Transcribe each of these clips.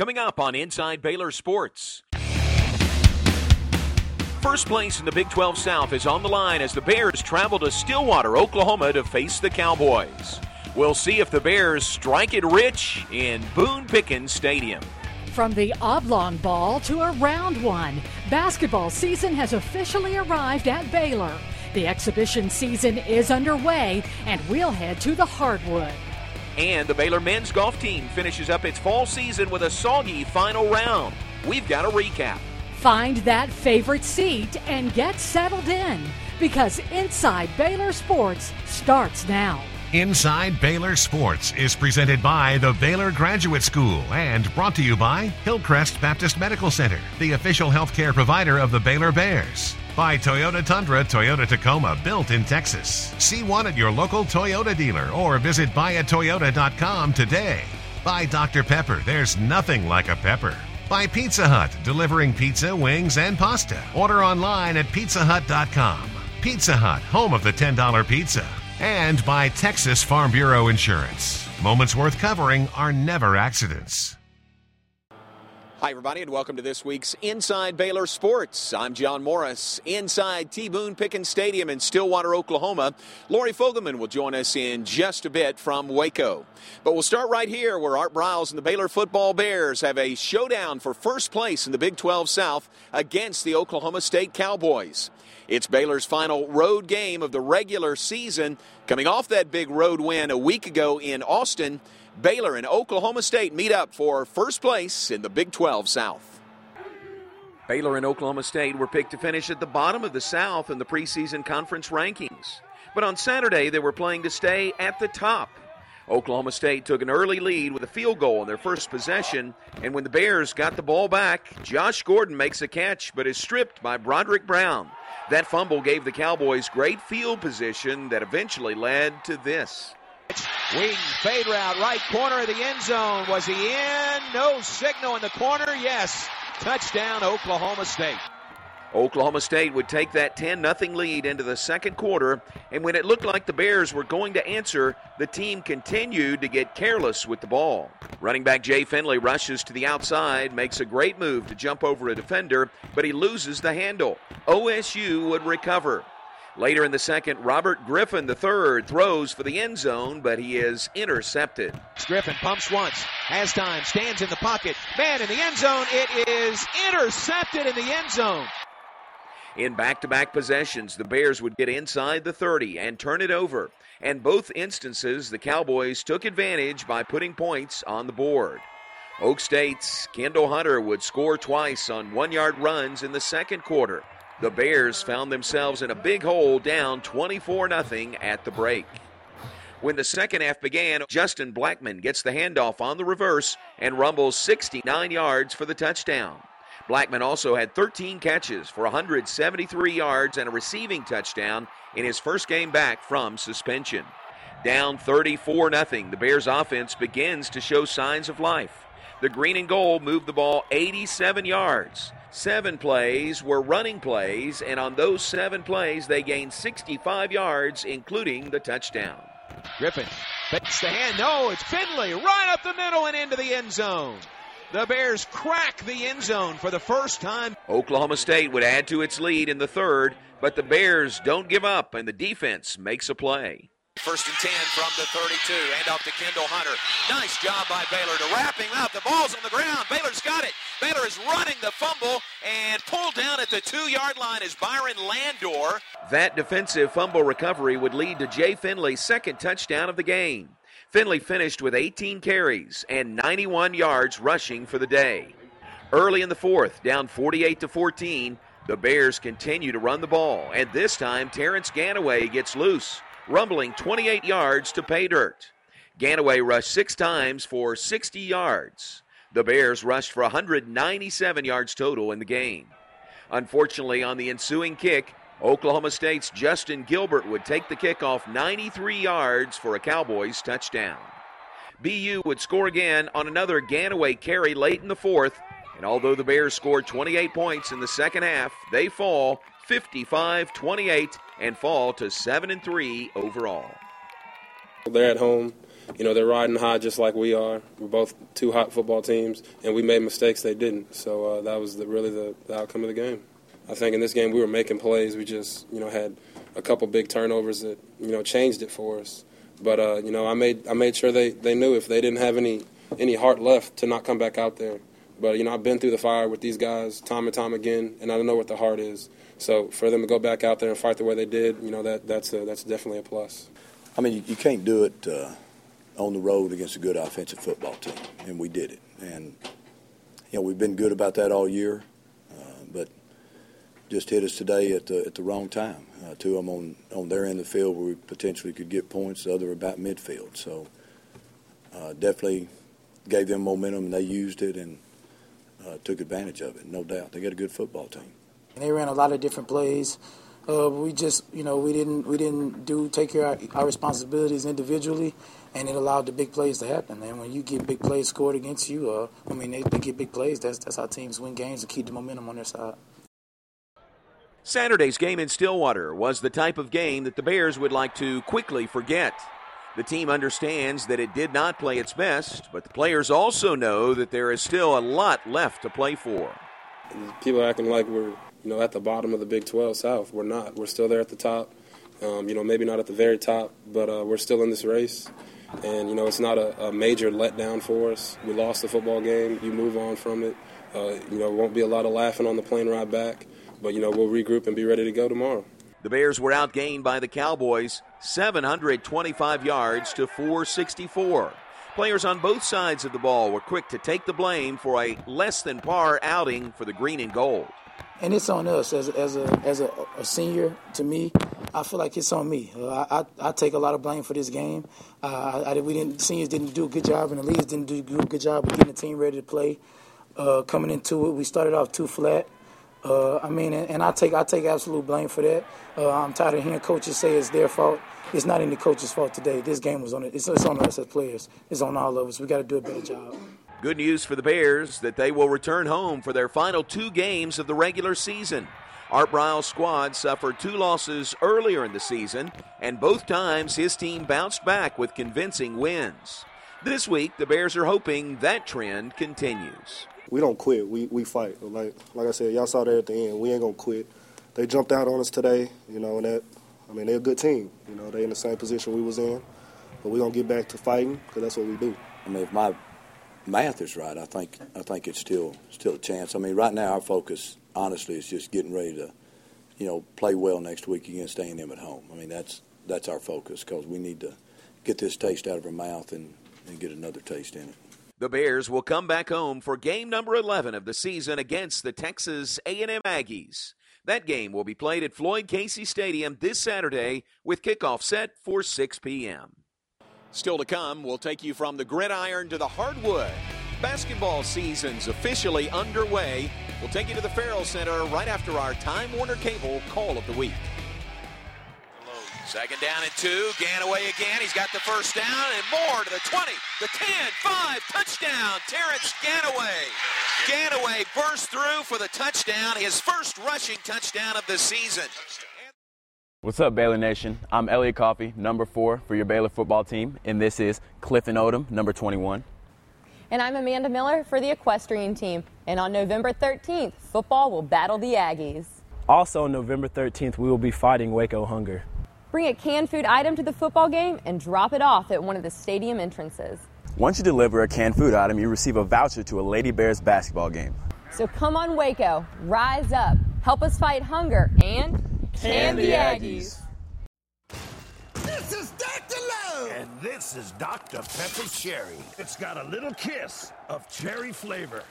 Coming up on Inside Baylor Sports. First place in the Big 12 South is on the line as the Bears travel to Stillwater, Oklahoma to face the Cowboys. We'll see if the Bears strike it rich in Boone Pickens Stadium. From the oblong ball to a round one, basketball season has officially arrived at Baylor. The exhibition season is underway, and we'll head to the hardwood. And the Baylor men's golf team finishes up its fall season with a soggy final round. We've got a recap. Find that favorite seat and get settled in because Inside Baylor Sports starts now. Inside Baylor Sports is presented by the Baylor Graduate School and brought to you by Hillcrest Baptist Medical Center, the official healthcare provider of the Baylor Bears. By Toyota Tundra, Toyota Tacoma, built in Texas. See one at your local Toyota dealer or visit buyatoyota.com today. By Dr. Pepper, there's nothing like a pepper by Pizza Hut, delivering pizza, wings, and pasta. Order online at pizzahut.com. Pizza Hut, home of the $10 pizza. And by Texas Farm Bureau Insurance. Moments worth covering are never accidents. Hi, everybody, and welcome to this week's Inside Baylor Sports. I'm John Morris. Inside T. Boone Pickens Stadium in Stillwater, Oklahoma, Lori Fogelman will join us in just a bit from Waco. But we'll start right here where Art Briles and the Baylor Football Bears have a showdown for first place in the Big 12 South against the Oklahoma State Cowboys. It's Baylor's final road game of the regular season, coming off that big road win a week ago in Austin. Baylor and Oklahoma State meet up for first place in the Big 12 South. Baylor and Oklahoma State were picked to finish at the bottom of the South in the preseason conference rankings. But on Saturday, they were playing to stay at the top. Oklahoma State took an early lead with a field goal in their first possession, and when the Bears got the ball back, Josh Gordon makes a catch but is stripped by Brodrick Brown. That fumble gave the Cowboys great field position that eventually led to this. Wing fade route, right corner of the end zone. Was he in? No signal in the corner. Yes. Touchdown, Oklahoma State. Oklahoma State would take that 10 0 lead into the second quarter, and when it looked like the Bears were going to answer, the team continued to get careless with the ball. Running back Jay Finley rushes to the outside, makes a great move to jump over a defender, but he loses the handle. OSU would recover. Later in the second, Robert Griffin III throws for the end zone, but he is intercepted. Griffin pumps once, has time, stands in the pocket. Man in the end zone. It is intercepted in the end zone. In back to back possessions, the Bears would get inside the 30 and turn it over. And both instances, the Cowboys took advantage by putting points on the board. Oak State's Kendall Hunter would score twice on one yard runs in the second quarter. The Bears found themselves in a big hole down 24 0 at the break. When the second half began, Justin Blackmon gets the handoff on the reverse and rumbles 69 yards for the touchdown. Blackmon also had 13 catches for 173 yards and a receiving touchdown in his first game back from suspension. Down 34 0, the Bears offense begins to show signs of life. The green and gold moved the ball 87 yards. Seven plays were running plays, and on those seven plays, they gained 65 yards, including the touchdown. Griffin fakes the hand. No, it's Finley right up the middle and into the end zone. The Bears crack the end zone for the first time. Oklahoma State would add to its lead in the third, but the Bears don't give up and the defense makes a play. First and 10 from the 32. Hand off to Kendall Hunter. Nice job by Baylor to wrap him up. The ball's on the ground. Baylor's got it. Baylor is running the fumble and pulled down at the two yard line is Byron Landor. That defensive fumble recovery would lead to Jay Finley's second touchdown of the game. Finley finished with 18 carries and 91 yards rushing for the day. Early in the fourth, down 48 to 14, the Bears continue to run the ball, and this time Terrance Ganaway gets loose, rumbling 28 yards to pay dirt. Ganaway rushed six times for 60 yards. The Bears rushed for 197 yards total in the game. Unfortunately, on the ensuing kick, Oklahoma State's Justin Gilbert would take the kickoff 93 yards for a Cowboys touchdown. BU would score again on another Ganaway carry late in the fourth, and although the Bears scored 28 points in the second half, they fall 55 28 and fall to 7 and 3 overall. They're at home. you know, they're riding high just like we are. We're both two hot football teams, and we made mistakes they didn't. So uh, that was the, really the, the outcome of the game. I think in this game we were making plays. We just, you know, had a couple big turnovers that, you know, changed it for us. But uh, you know, I made I made sure they, they knew if they didn't have any any heart left to not come back out there. But you know, I've been through the fire with these guys time and time again, and I don't know what the heart is. So for them to go back out there and fight the way they did, you know, that that's a, that's definitely a plus. I mean, you, you can't do it uh, on the road against a good offensive football team, and we did it. And you know, we've been good about that all year, uh, but just hit us today at the at the wrong time. Uh, two of them on on their end of the field where we potentially could get points. The other about midfield. So uh, definitely gave them momentum, and they used it and uh, took advantage of it. No doubt, they got a good football team. And they ran a lot of different plays. Uh, we just, you know, we didn't we didn't do take care of our, our responsibilities individually, and it allowed the big plays to happen. And when you get big plays scored against you, uh, I mean, they, they get big plays. That's that's how teams win games and keep the momentum on their side. Saturday's game in Stillwater was the type of game that the Bears would like to quickly forget. The team understands that it did not play its best, but the players also know that there is still a lot left to play for. People acting like we're you know at the bottom of the Big 12 South. We're not. We're still there at the top. Um, you know, maybe not at the very top, but uh, we're still in this race. And you know, it's not a, a, major letdown for us. We lost the football game. You move on from it. Uh, you know, won't be a lot of laughing on the plane ride back. But you know, we'll regroup and be ready to go tomorrow. The Bears were outgained by the Cowboys 725 yards to 464. Players on both sides of the ball were quick to take the blame for a less than par outing for the green and gold. And it's on us as, as a as a, a senior. To me, I feel like it's on me. Uh, I, I, I take a lot of blame for this game. Uh, I, we didn't seniors didn't do a good job, and the leagues didn't do a good job of getting the team ready to play. Uh, coming into it, we started off too flat. Uh, I mean, and, I take I take absolute blame for that. Uh, I'm tired of hearing coaches say it's their fault. It's not any coach's fault today. This game was on it. It's, it's on us as players. It's on all of us. We got to do a better job. Good news for the Bears that they will return home for their final two games of the regular season. Art Briles' squad suffered two losses earlier in the season, and both times his team bounced back with convincing wins. This week, the Bears are hoping that trend continues we don't quit. We we fight. Like like I said, y'all saw that at the end. We ain't gonna quit. They jumped out on us today, you know, and that. I mean, they're a good team. You know, they in the same position we was in, but we gonna get back to fighting because that's what we do. I mean, if my math is right, I think I think it's still still a chance. I mean, right now our focus, honestly, is just getting ready to, you know, play well next week against A&M at home. I mean, that's that's our focus because we need to get this taste out of our mouth and, and get another taste in it. The Bears will come back home for game number 11 of the season against the Texas A&M Aggies. That game will be played at Floyd Casey Stadium this Saturday with kickoff set for 6 p.m. Still to come, we'll take you from the gridiron to the hardwood. Basketball season's officially underway. We'll take you to the Ferrell Center right after our Time Warner Cable Call of the Week. Second down and two. Ganaway again. He's got the first down and more to the 20, the 10, 5, touchdown. Terrance Ganaway. Ganaway burst through for the touchdown, his first rushing touchdown of the season. What's up, Baylor Nation? I'm Elliot Coffey, number four for your Baylor football team, and this is Clifton Odom, number 21. And I'm Amanda Miller for the equestrian team. And on November 13th, football will battle the Aggies. Also, on November 13th, we will be fighting Waco Hunger. Bring a canned food item to the football game and drop it off at one of the stadium entrances. Once you deliver a canned food item, you receive a voucher to a Lady Bears basketball game. So come on, Waco, rise up, help us fight hunger, and can the Aggies. This is Dr. Love. And this is Dr. Pepper Cherry. It's got a little kiss of cherry flavor.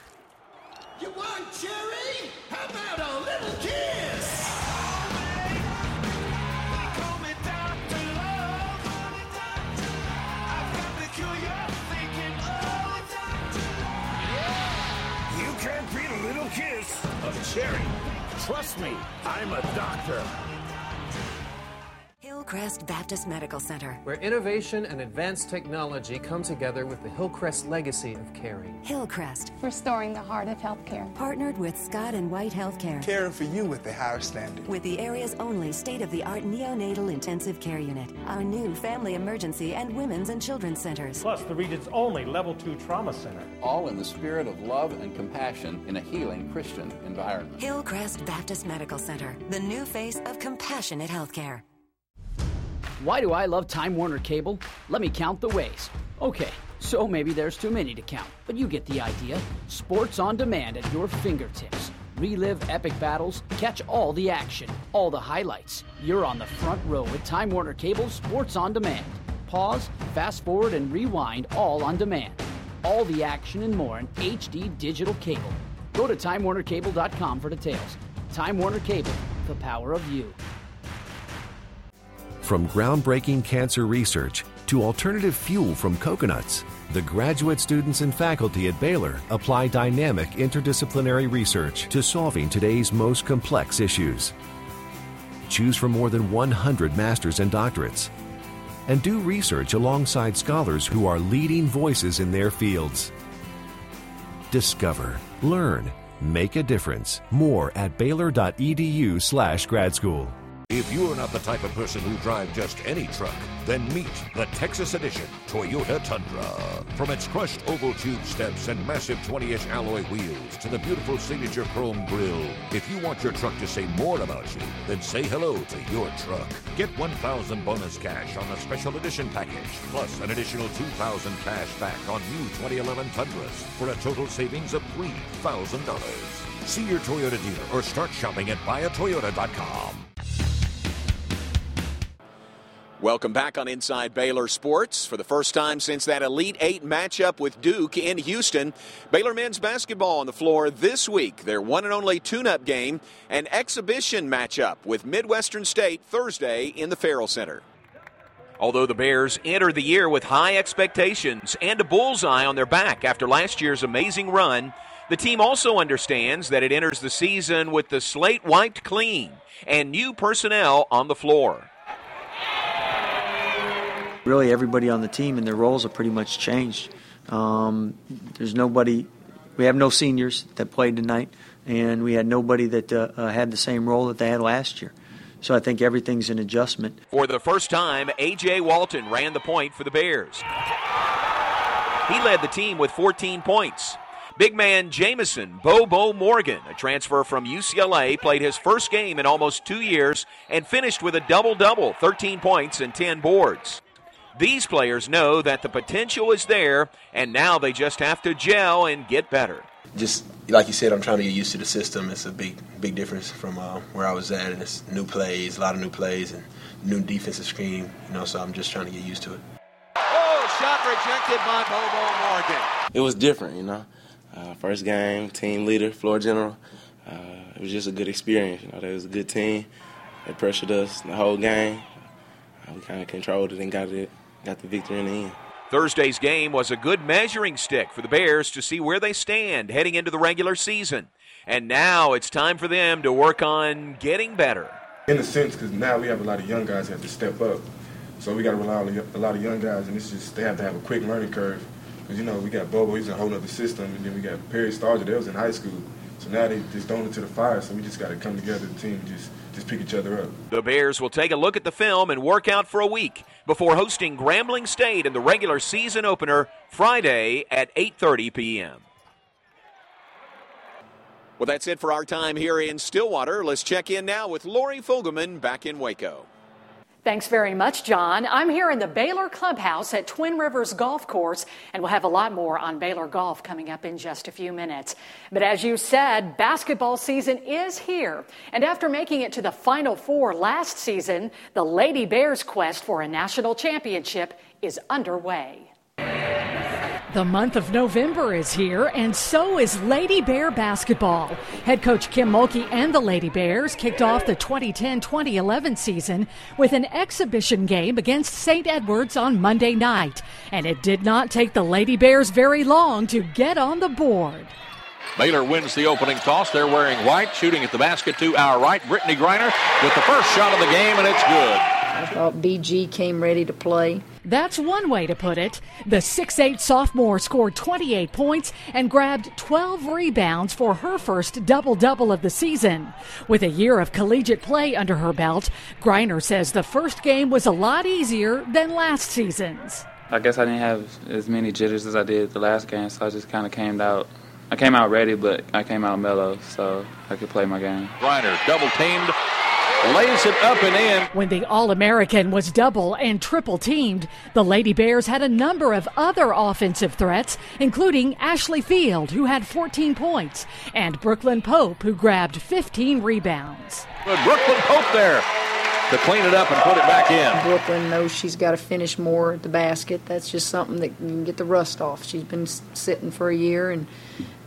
You want cherry? How about a little kiss? Kiss of cherry. Trust me, I'm a doctor. Hillcrest Baptist Medical Center, where innovation and advanced technology come together with the Hillcrest legacy of caring. Hillcrest, restoring the heart of healthcare. Partnered with Scott and White Healthcare, caring for you with the higher standard. With the area's only state of the art neonatal intensive care unit, our new family emergency and women's and children's centers. Plus, the region's only level two trauma center. All in the spirit of love and compassion in a healing Christian environment. Hillcrest Baptist Medical Center, the new face of compassionate healthcare. Why do I love Time Warner Cable? Let me count the ways. Okay, so maybe there's too many to count, but you get the idea. Sports on demand at your fingertips. Relive epic battles, catch all the action, all the highlights. You're on the front row with Time Warner Cable Sports on Demand. Pause, fast forward, and rewind all on demand. All the action and more in HD digital cable. Go to TimeWarnerCable.com for details. Time Warner Cable, the power of you. From groundbreaking cancer research to alternative fuel from coconuts, the graduate students and faculty at Baylor apply dynamic interdisciplinary research to solving today's most complex issues. Choose from more than 100 masters and doctorates. And do research alongside scholars who are leading voices in their fields. Discover, learn, make a difference. More at baylor.edu/slash grad school. If you're not the type of person who drives just any truck, then meet the Texas Edition Toyota Tundra. From its crushed oval tube steps and massive 20 inch alloy wheels to the beautiful signature chrome grille, if you want your truck to say more about you, then say hello to your truck. Get 1000 bonus cash on the special edition package, plus an additional 2000 cash back on new 2011 Tundras for a total savings of $3,000. See your Toyota dealer or start shopping at buyatoyota.com. Welcome back on Inside Baylor Sports. For the first time since that Elite Eight matchup with Duke in Houston, Baylor men's basketball on the floor this week. Their one and only tune up game, an exhibition matchup with Midwestern State Thursday in the Ferrell Center. Although the Bears enter the year with high expectations and a bullseye on their back after last year's amazing run, the team also understands that it enters the season with the slate wiped clean and new personnel on the floor really everybody on the team and their roles have pretty much changed. Um, there's nobody, we have no seniors that played tonight, and we had nobody that uh, uh, had the same role that they had last year. So I think everything's an adjustment. For the first time, A.J. Walton ran the point for the Bears. He led the team with 14 points. Big man J'Mison Bobo Morgan, a transfer from UCLA, played his first game in almost two years and finished with a double double 13 points and 10 boards. These players know that the potential is there, and now they just have to gel and get better. Just like you said, I'm trying to get used to the system. It's a big, big difference from uh, where I was at, and it's new plays, a lot of new plays, and new defensive scheme. You know, so I'm just trying to get used to it. Oh, shot rejected by Bobo Morgan. It was different, you know. Uh, first game, team leader, floor general. Uh, it was just a good experience. You know, there was a good team. They pressured us the whole game. Uh, we kind of controlled it and got it got the victory in the end. Thursday's game was a good measuring stick for the Bears to see where they stand heading into the regular season. And now it's time for them to work on getting better. In a sense, because now we have a lot of young guys that have to step up. So we got to rely on a lot of young guys, and it's just they have to have a quick learning curve. Because, you know, we got Bobo, he's in a whole other system, and then we got Perry Stargell, they was in high school. So now they just thrown to the fire, so we just got to come together, the team, and just, just pick each other up. The Bears will take a look at the film and work out for a week before hosting Grambling State in the regular season opener Friday at 8:30 p.m. Well, that's it for our time here in Stillwater. Let's check in now with Lori Fogelman back in Waco. Thanks very much, John. I'm here in the Baylor Clubhouse at Twin Rivers Golf Course, and we'll have a lot more on Baylor golf coming up in just a few minutes. But as you said, basketball season is here. And after making it to the Final Four last season, the Lady Bears' quest for a national championship is underway. The month of November is here, and so is Lady Bear basketball. Head coach Kim Mulkey and the Lady Bears kicked off the 2010 2011 season with an exhibition game against St. Edwards on Monday night. And it did not take the Lady Bears very long to get on the board. Baylor wins the opening toss. They're wearing white, shooting at the basket to our right. Brittney Griner with the first shot of the game, and it's good. I thought BG came ready to play. That's one way to put it. The 6'8 sophomore scored 28 points and grabbed 12 rebounds for her first double double of the season. With a year of collegiate play under her belt, Griner says the first game was a lot easier than last season's. I guess I didn't have as many jitters as I did the last game, so I just kind of came out. I came out ready, but I came out mellow, so I could play my game. Griner double teamed, lays it up and in. When the All American was double and triple teamed, the Lady Bears had a number of other offensive threats, including Ashley Field, who had 14 points, and Brooklyn Pope, who grabbed 15 rebounds. Good Brooklyn Pope there to clean it up and put it back in. Brooklyn knows she's got to finish more at the basket. That's just something that can get the rust off. She's been sitting for a year and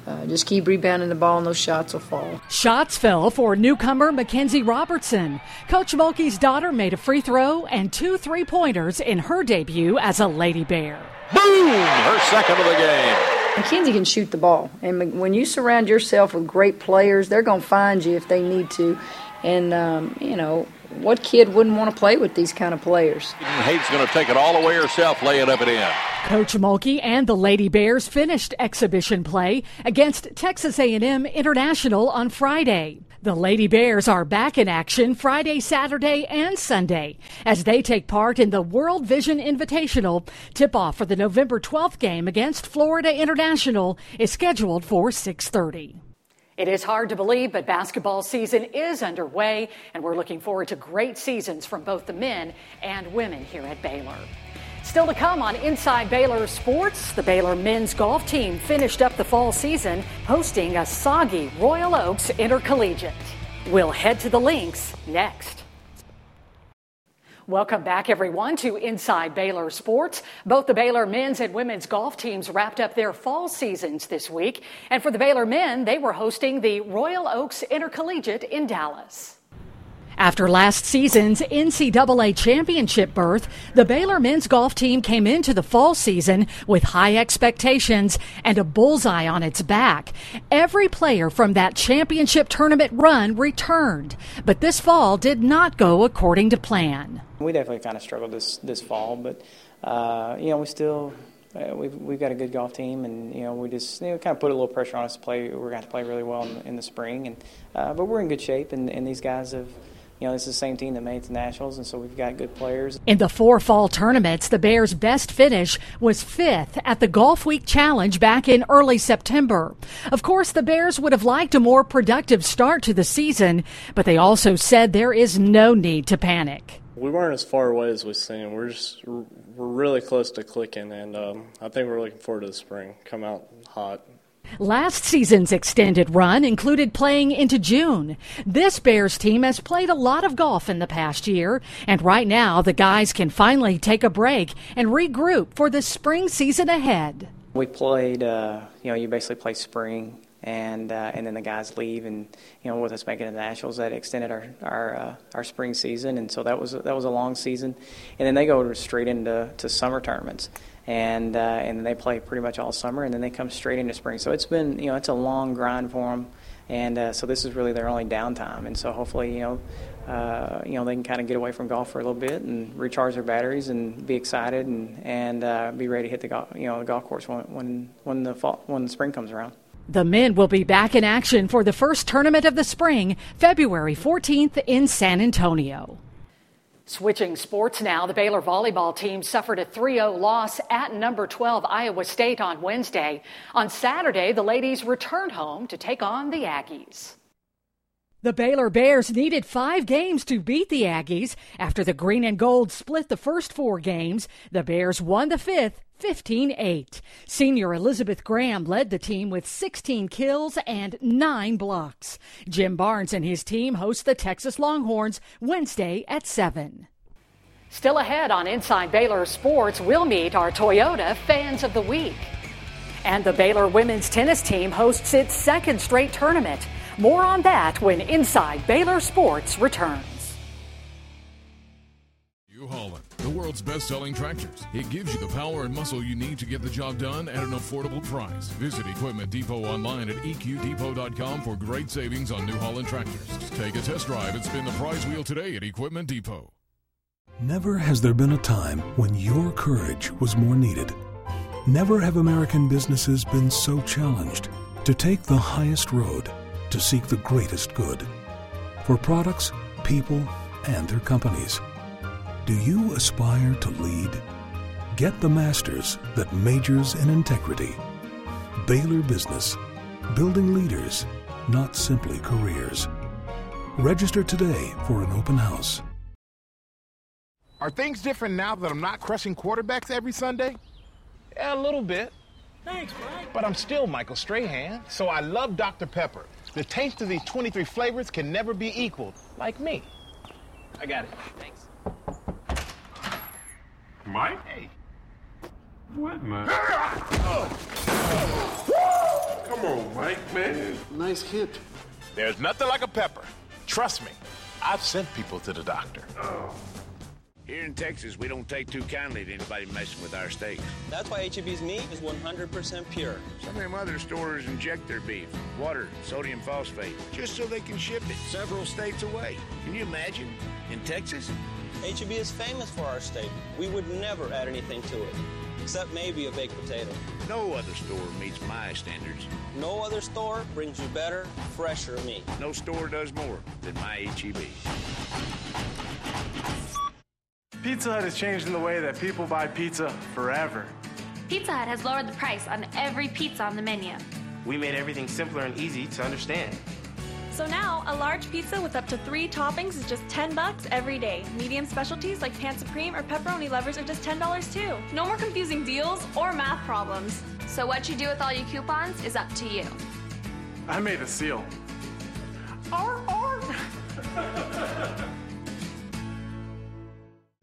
uh, just keep rebounding the ball and those shots will fall. Shots fell for newcomer Makenzie Robertson. Coach Mulkey's daughter made a free throw and two three pointers in her debut as a Lady Bear. Boom! Her second of the game. Makenzie can shoot the ball. And when you surround yourself with great players, they're going to find you if they need to. And, um, you know, what kid wouldn't want to play with these kind of players? Hate's going to take it all away herself, lay it up and in. Coach Mulkey and the Lady Bears finished exhibition play against Texas A&M International on Friday. The Lady Bears are back in action Friday, Saturday, and Sunday as they take part in the World Vision Invitational. Tip-off for the November 12th game against Florida International is scheduled for 6:30. It is hard to believe, but basketball season is underway, and we're looking forward to great seasons from both the men and women here at Baylor. Still to come on Inside Baylor Sports, the Baylor men's golf team finished up the fall season hosting a soggy Royal Oaks Intercollegiate. We'll head to the links next. Welcome back, everyone, to Inside Baylor Sports. Both the Baylor men's and women's golf teams wrapped up their fall seasons this week. And for the Baylor men, they were hosting the Royal Oaks Intercollegiate in Dallas. After last season's NCAA championship berth, the Baylor men's golf team came into the fall season with high expectations and a bullseye on its back. Every player from that championship tournament run returned, but this fall did not go according to plan. We definitely kind of struggled this this fall, but uh, you know we still uh, we've we've got a good golf team, and you know we just you know, kind of put a little pressure on us to play. We're going to play really well in, in the spring, and uh, but we're in good shape, and, and these guys have you know, this is the same team that made the Nationals, and so we've got good players. In the four fall tournaments, the Bears' best finish was fifth at the Golf Week Challenge back in early September. Of course, the Bears would have liked a more productive start to the season, but they also said there is no need to panic. We weren't as far away as we seemed. We're just we're really close to clicking, and um, I think we're looking forward to the spring. Come out hot. Last season's extended run included playing into June. This Bears team has played a lot of golf in the past year, and right now the guys can finally take a break and regroup for the spring season ahead. We played, uh, you know, you basically play spring, and uh, and then the guys leave, and you know, with us making the nationals, that extended our our uh, our spring season, and so that was that was a long season, and then they go straight into to summer tournaments and uh, and then they play pretty much all summer, and then they come straight into spring. So it's been you know it's a long grind for them, and uh, so this is really their only downtime. And so hopefully you know. Uh, you know they can kind of get away from golf for a little bit and recharge their batteries and be excited and and uh, be ready to hit the golf you know the golf course when when when the fall when the spring comes around. The men will be back in action for the first tournament of the spring, February 14th in San Antonio. Switching sports now, the Baylor volleyball team suffered a 3 0 loss at number 12 Iowa State on Wednesday. On Saturday, the ladies returned home to take on the Aggies. The Baylor Bears needed five games to beat the Aggies. After the green and gold split the first four games, the Bears won the fifth 15 8. Senior Elizabeth Graham led the team with 16 kills and 9 blocks. Jim Barnett and his team host the Texas Longhorns Wednesday at 7. Still ahead on Inside Baylor Sports, we'll meet our Toyota Fans of the Week. And the Baylor women's tennis team hosts its second straight tournament. More on that when Inside Baylor Sports returns. Best selling tractors. It gives you the power and muscle you need to get the job done at an affordable price. Visit Equipment Depot online at eqdepot.com for great savings on New Holland tractors. Take a test drive and spin the prize wheel today at Equipment Depot. Never has there been a time when your courage was more needed. Never have American businesses been so challenged to take the highest road to seek the greatest good for products, people, and their companies. Do you aspire to lead? Get the master's that majors in integrity. Baylor Business, building leaders, not simply careers. Register today for an open house. Are things different now that I'm not crushing quarterbacks every Sunday? Yeah, a little bit. Thanks, Mike. But I'm still Michael Strahan, so I love Dr. Pepper. The taste of these 23 flavors can never be equaled, like me. I got it. Thanks. Mike? Hey. What, man? Come on, Mike, man. Nice hit. There's nothing like a pepper. Trust me, I've sent people to the doctor. Oh. Here in Texas, we don't take too kindly to anybody messing with our steaks. That's why HEB's meat is 100% pure. Some of them other stores inject their beef, water, sodium phosphate, just so they can ship it several states away. Can you imagine? In Texas? HEB is famous for our steak. We would never add anything to it, except maybe a baked potato. No other store meets my standards. No other store brings you better, fresher meat. No store does more than my HEB. Pizza Hut has changed the way that people buy pizza forever. Pizza Hut has lowered the price on every pizza on the menu. We made everything simpler and easy to understand. So now, a large pizza with up to three toppings is just 10 bucks every day. Medium specialties like Pan Supreme or pepperoni lovers are just $10 too. No more confusing deals or math problems. So what you do with all your coupons is up to you. I made a seal.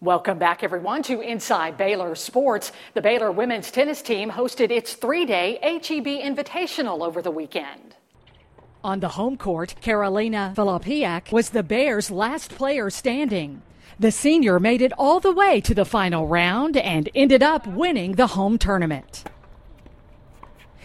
Welcome back, everyone, to Inside Baylor Sports. The Baylor women's tennis team hosted its three day HEB Invitational over the weekend. On the home court, Carolina Filipiak was the Bears' last player standing. The senior made it all the way to the final round and ended up winning the home tournament.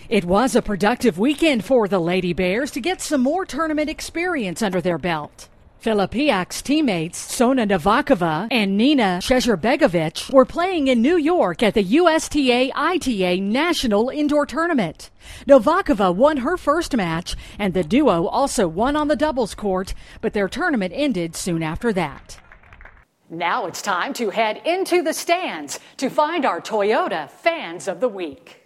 It was a productive weekend for the Lady Bears to get some more tournament experience under their belt. Filipiak's teammates Sona Novakova and Nina Secerbegovic were playing in New York at the USTA ITA National Indoor Tournament. Novakova won her first match, and the duo also won on the doubles court, but their tournament ended soon after that. Now it's time to head into the stands to find our Toyota Fans of the Week.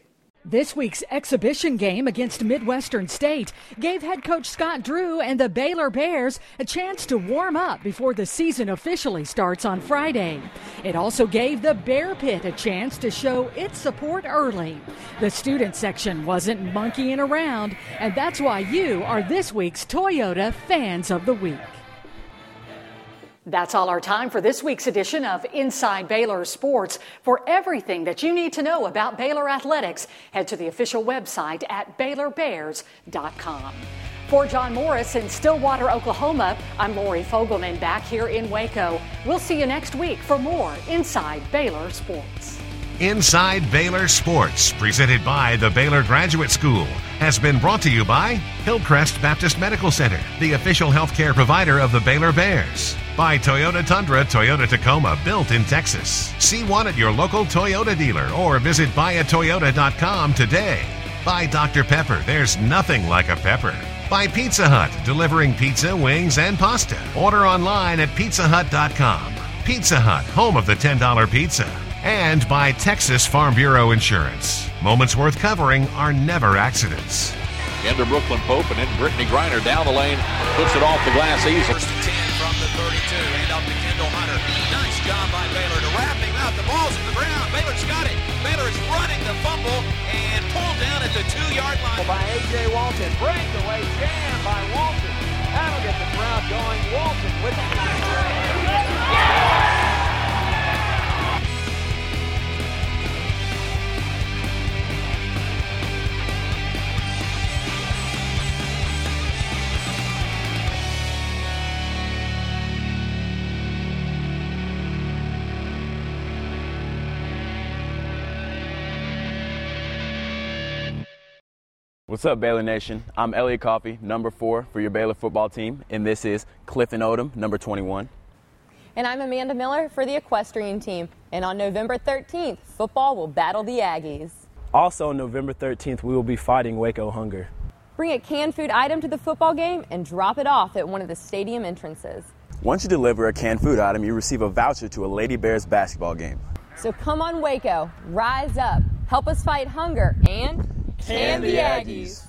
This week's exhibition game against Midwestern State gave head coach Scott Drew and the Baylor Bears a chance to warm up before the season officially starts on Friday. It also gave the Bear Pit a chance to show its support early. The student section wasn't monkeying around, and that's why you are this week's Toyota Fans of the Week. That's all our time for this week's edition of Inside Baylor Sports. For everything that you need to know about Baylor athletics, head to the official website at BaylorBears.com. For John Morris in Stillwater, Oklahoma, I'm Lori Fogelman back here in Waco. We'll see you next week for more Inside Baylor Sports. Inside Baylor Sports, presented by the Baylor Graduate School, has been brought to you by Hillcrest Baptist Medical Center, the official healthcare provider of the Baylor Bears. By Toyota Tundra, Toyota Tacoma, built in Texas. See one at your local Toyota dealer or visit buyatoyota.com today. By Dr. Pepper, there's nothing like a pepper. By Pizza Hut, delivering pizza, wings, and pasta. Order online at pizzahut.com. Pizza Hut, home of the $10 pizza and by Texas Farm Bureau Insurance. Moments worth covering are never accidents. Into Brooklyn Pope and then Brittney Griner down the lane, puts it off the glass easy. First and 10 from the 32. Hand off to Kendall Hunter. Nice job by Baylor to wrap him up. The ball's in the ground. Baylor's got it. Baylor is running the fumble and pulled down at the two-yard line. By A.J. Walton. Breakaway jam by Walton. That'll get the crowd going. Walton with the What's up, Baylor Nation? I'm Elliot Coffey, number four for your Baylor football team, and this is Clifton Odom, number 21. And I'm Amanda Miller for the equestrian team. And on November 13th, football will battle the Aggies. Also, on November 13th, we will be fighting Waco Hunger. Bring a canned food item to the football game and drop it off at one of the stadium entrances. Once you deliver a canned food item, you receive a voucher to a Lady Bears basketball game. So come on, Waco, rise up, help us fight hunger, and Can the Aggies.